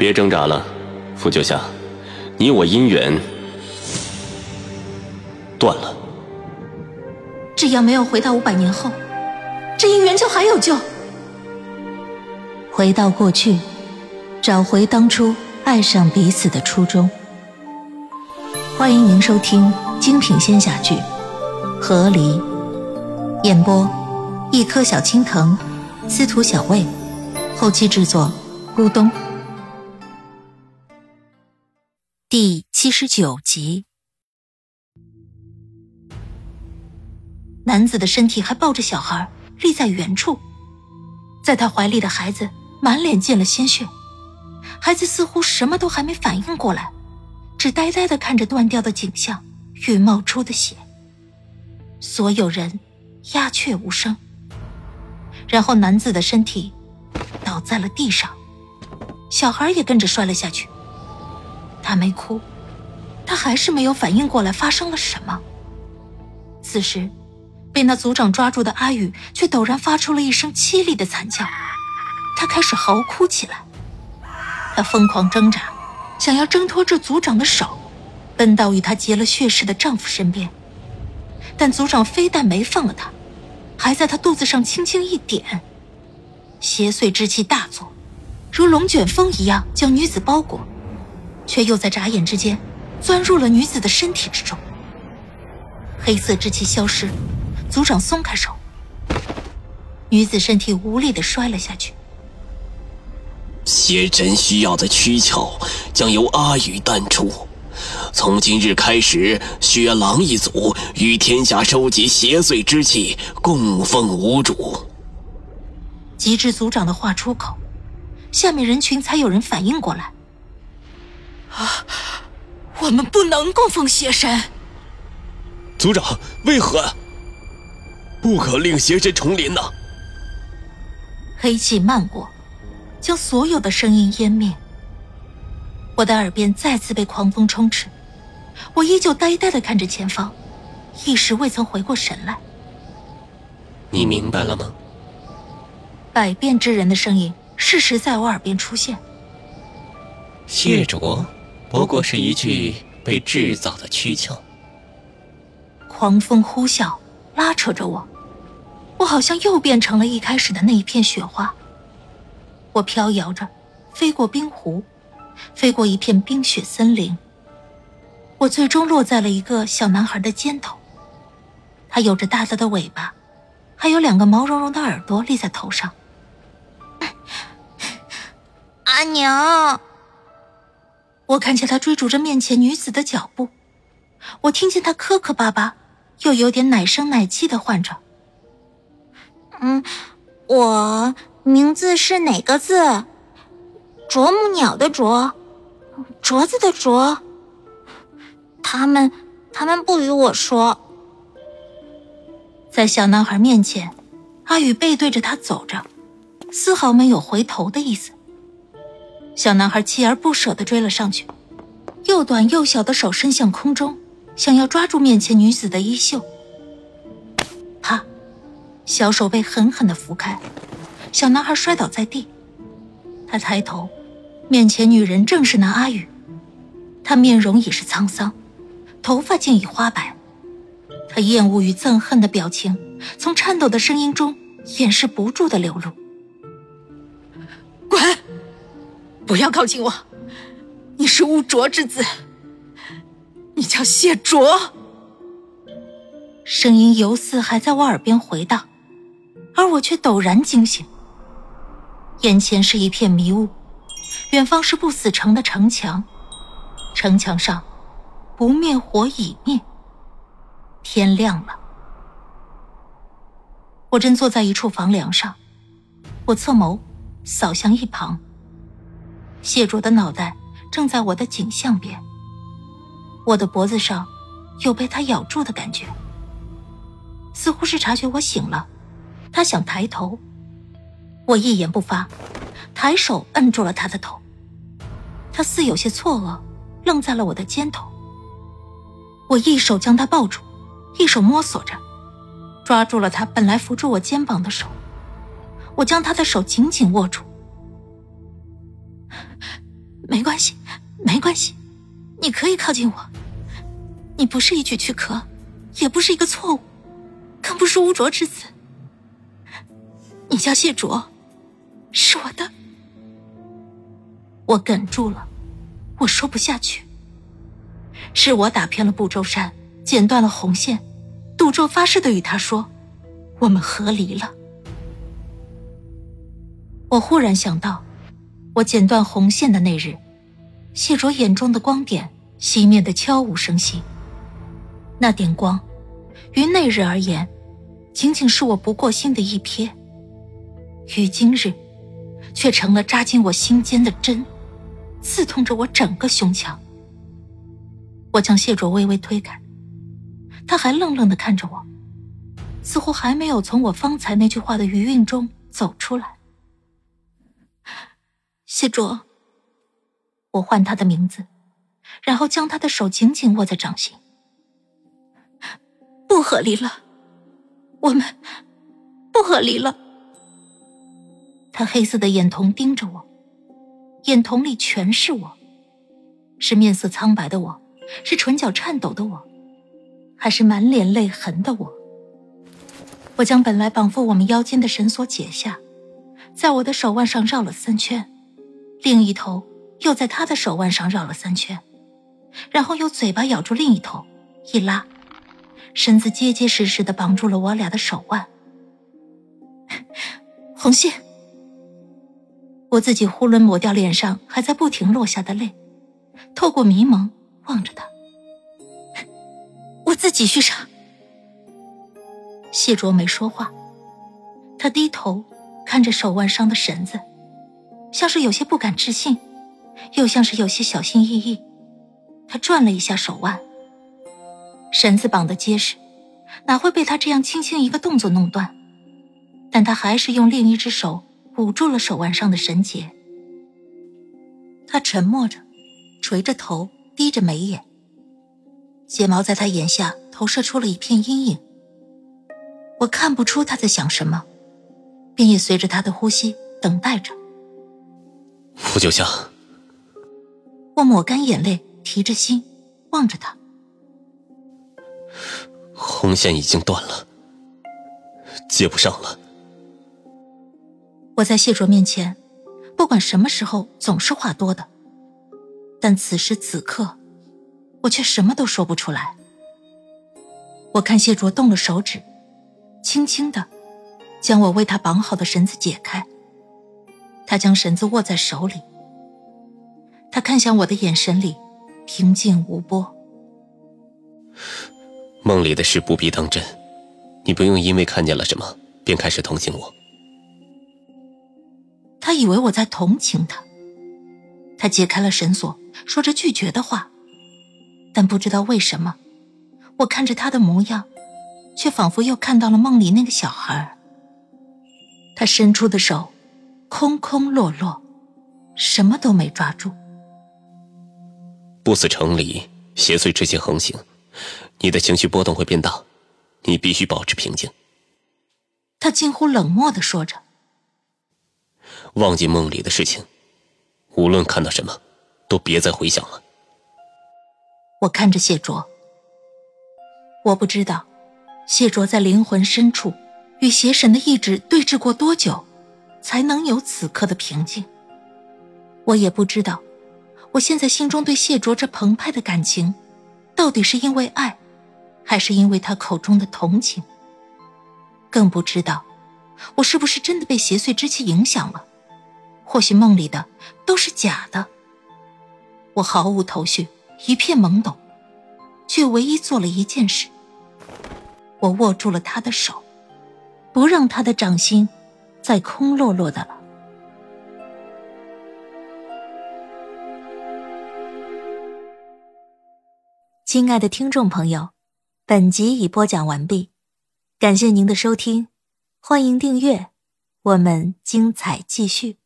别挣扎了，傅九夏，你我姻缘断了。只要没有回到五百年后，这姻缘就还有救。回到过去，找回当初爱上彼此的初衷。欢迎您收听精品仙侠剧《和离》，演播：一颗小青藤，司徒小魏，后期制作：咕咚。十九集，男子的身体还抱着小孩，立在原处，在他怀里的孩子满脸溅了鲜血，孩子似乎什么都还没反应过来。只呆呆的看着断掉的景象与冒出的血，所有人鸦雀无声。然后男子的身体倒在了地上，小孩也跟着摔了下去。他没哭，他还是没有反应过来发生了什么。此时，被那族长抓住的阿宇却陡然发出了一声凄厉的惨叫，他开始嚎哭起来，他疯狂挣扎。想要挣脱这族长的手，奔到与他结了血誓的丈夫身边，但族长非但没放了他，还在他肚子上轻轻一点，邪祟之气大作，如龙卷风一样将女子包裹，却又在眨眼之间钻入了女子的身体之中。黑色之气消失，族长松开手，女子身体无力的摔了下去。邪神需要的躯壳将由阿宇淡出。从今日开始，雪狼一族与天下收集邪祟之气，供奉无主。极致族长的话出口，下面人群才有人反应过来。啊，我们不能供奉邪神。族长，为何？不可令邪神重临呢！黑气漫过。将所有的声音湮灭。我的耳边再次被狂风充斥，我依旧呆呆的看着前方，一时未曾回过神来。你明白了吗？百变之人的声音适时在我耳边出现。谢卓，不过是一具被制造的躯壳。狂风呼啸，拉扯着我，我好像又变成了一开始的那一片雪花。我飘摇着，飞过冰湖，飞过一片冰雪森林。我最终落在了一个小男孩的肩头，他有着大大的尾巴，还有两个毛茸茸的耳朵立在头上。阿娘，我看见他追逐着面前女子的脚步，我听见他磕磕巴巴，又有点奶声奶气的唤着：“嗯，我。”名字是哪个字？啄木鸟的啄，镯子的镯。他们，他们不与我说。在小男孩面前，阿宇背对着他走着，丝毫没有回头的意思。小男孩锲而不舍地追了上去，又短又小的手伸向空中，想要抓住面前女子的衣袖。啪，小手被狠狠地拂开。小男孩摔倒在地，他抬头，面前女人正是那阿宇，她面容已是沧桑，头发竟已花白，她厌恶与憎恨的表情从颤抖的声音中掩饰不住的流露。不要靠近我！你是污浊之子，你叫谢卓。声音犹似还在我耳边回荡，而我却陡然惊醒。眼前是一片迷雾，远方是不死城的城墙，城墙上不灭火已灭。天亮了，我正坐在一处房梁上，我侧眸扫向一旁，谢卓的脑袋正在我的颈项边，我的脖子上有被他咬住的感觉，似乎是察觉我醒了，他想抬头。我一言不发，抬手摁住了他的头。他似有些错愕，愣在了我的肩头。我一手将他抱住，一手摸索着，抓住了他本来扶住我肩膀的手。我将他的手紧紧握住。没关系，没关系，你可以靠近我。你不是一具躯壳，也不是一个错误，更不是污浊之子。你叫谢卓，是我的。我哽住了，我说不下去。是我打偏了不周山，剪断了红线，赌咒发誓的与他说，我们和离了。我忽然想到，我剪断红线的那日，谢卓眼中的光点熄灭的悄无声息。那点光，于那日而言，仅仅是我不过心的一瞥；于今日，却成了扎进我心间的针，刺痛着我整个胸腔。我将谢卓微微推开，他还愣愣的看着我，似乎还没有从我方才那句话的余韵中走出来。谢卓，我唤他的名字，然后将他的手紧紧握在掌心。不合理了，我们不合理了。他黑色的眼瞳盯着我，眼瞳里全是我，是面色苍白的我。是唇角颤抖的我，还是满脸泪痕的我？我将本来绑缚我们腰间的绳索解下，在我的手腕上绕了三圈，另一头又在他的手腕上绕了三圈，然后用嘴巴咬住另一头，一拉，绳子结结实实的绑住了我俩的手腕。红线，我自己囫囵抹掉脸上还在不停落下的泪，透过迷蒙。望着他，我自己去上。谢卓没说话，他低头看着手腕上的绳子，像是有些不敢置信，又像是有些小心翼翼。他转了一下手腕，绳子绑得结实，哪会被他这样轻轻一个动作弄断？但他还是用另一只手捂住了手腕上的绳结。他沉默着，垂着头。低着眉眼，睫毛在他眼下投射出了一片阴影。我看不出他在想什么，便也随着他的呼吸等待着。傅九香，我抹干眼泪，提着心望着他。红线已经断了，接不上了。我在谢卓面前，不管什么时候总是话多的。但此时此刻，我却什么都说不出来。我看谢卓动了手指，轻轻的将我为他绑好的绳子解开。他将绳子握在手里，他看向我的眼神里平静无波。梦里的事不必当真，你不用因为看见了什么便开始同情我。他以为我在同情他。他解开了绳索，说着拒绝的话，但不知道为什么，我看着他的模样，却仿佛又看到了梦里那个小孩。他伸出的手，空空落落，什么都没抓住。不死城里邪祟之气横行，你的情绪波动会变大，你必须保持平静。他近乎冷漠的说着：“忘记梦里的事情。”无论看到什么，都别再回想了。我看着谢卓，我不知道谢卓在灵魂深处与邪神的意志对峙过多久，才能有此刻的平静。我也不知道，我现在心中对谢卓这澎湃的感情，到底是因为爱，还是因为他口中的同情。更不知道，我是不是真的被邪祟之气影响了。或许梦里的都是假的，我毫无头绪，一片懵懂，却唯一做了一件事：我握住了他的手，不让他的掌心再空落落的了。亲爱的听众朋友，本集已播讲完毕，感谢您的收听，欢迎订阅，我们精彩继续。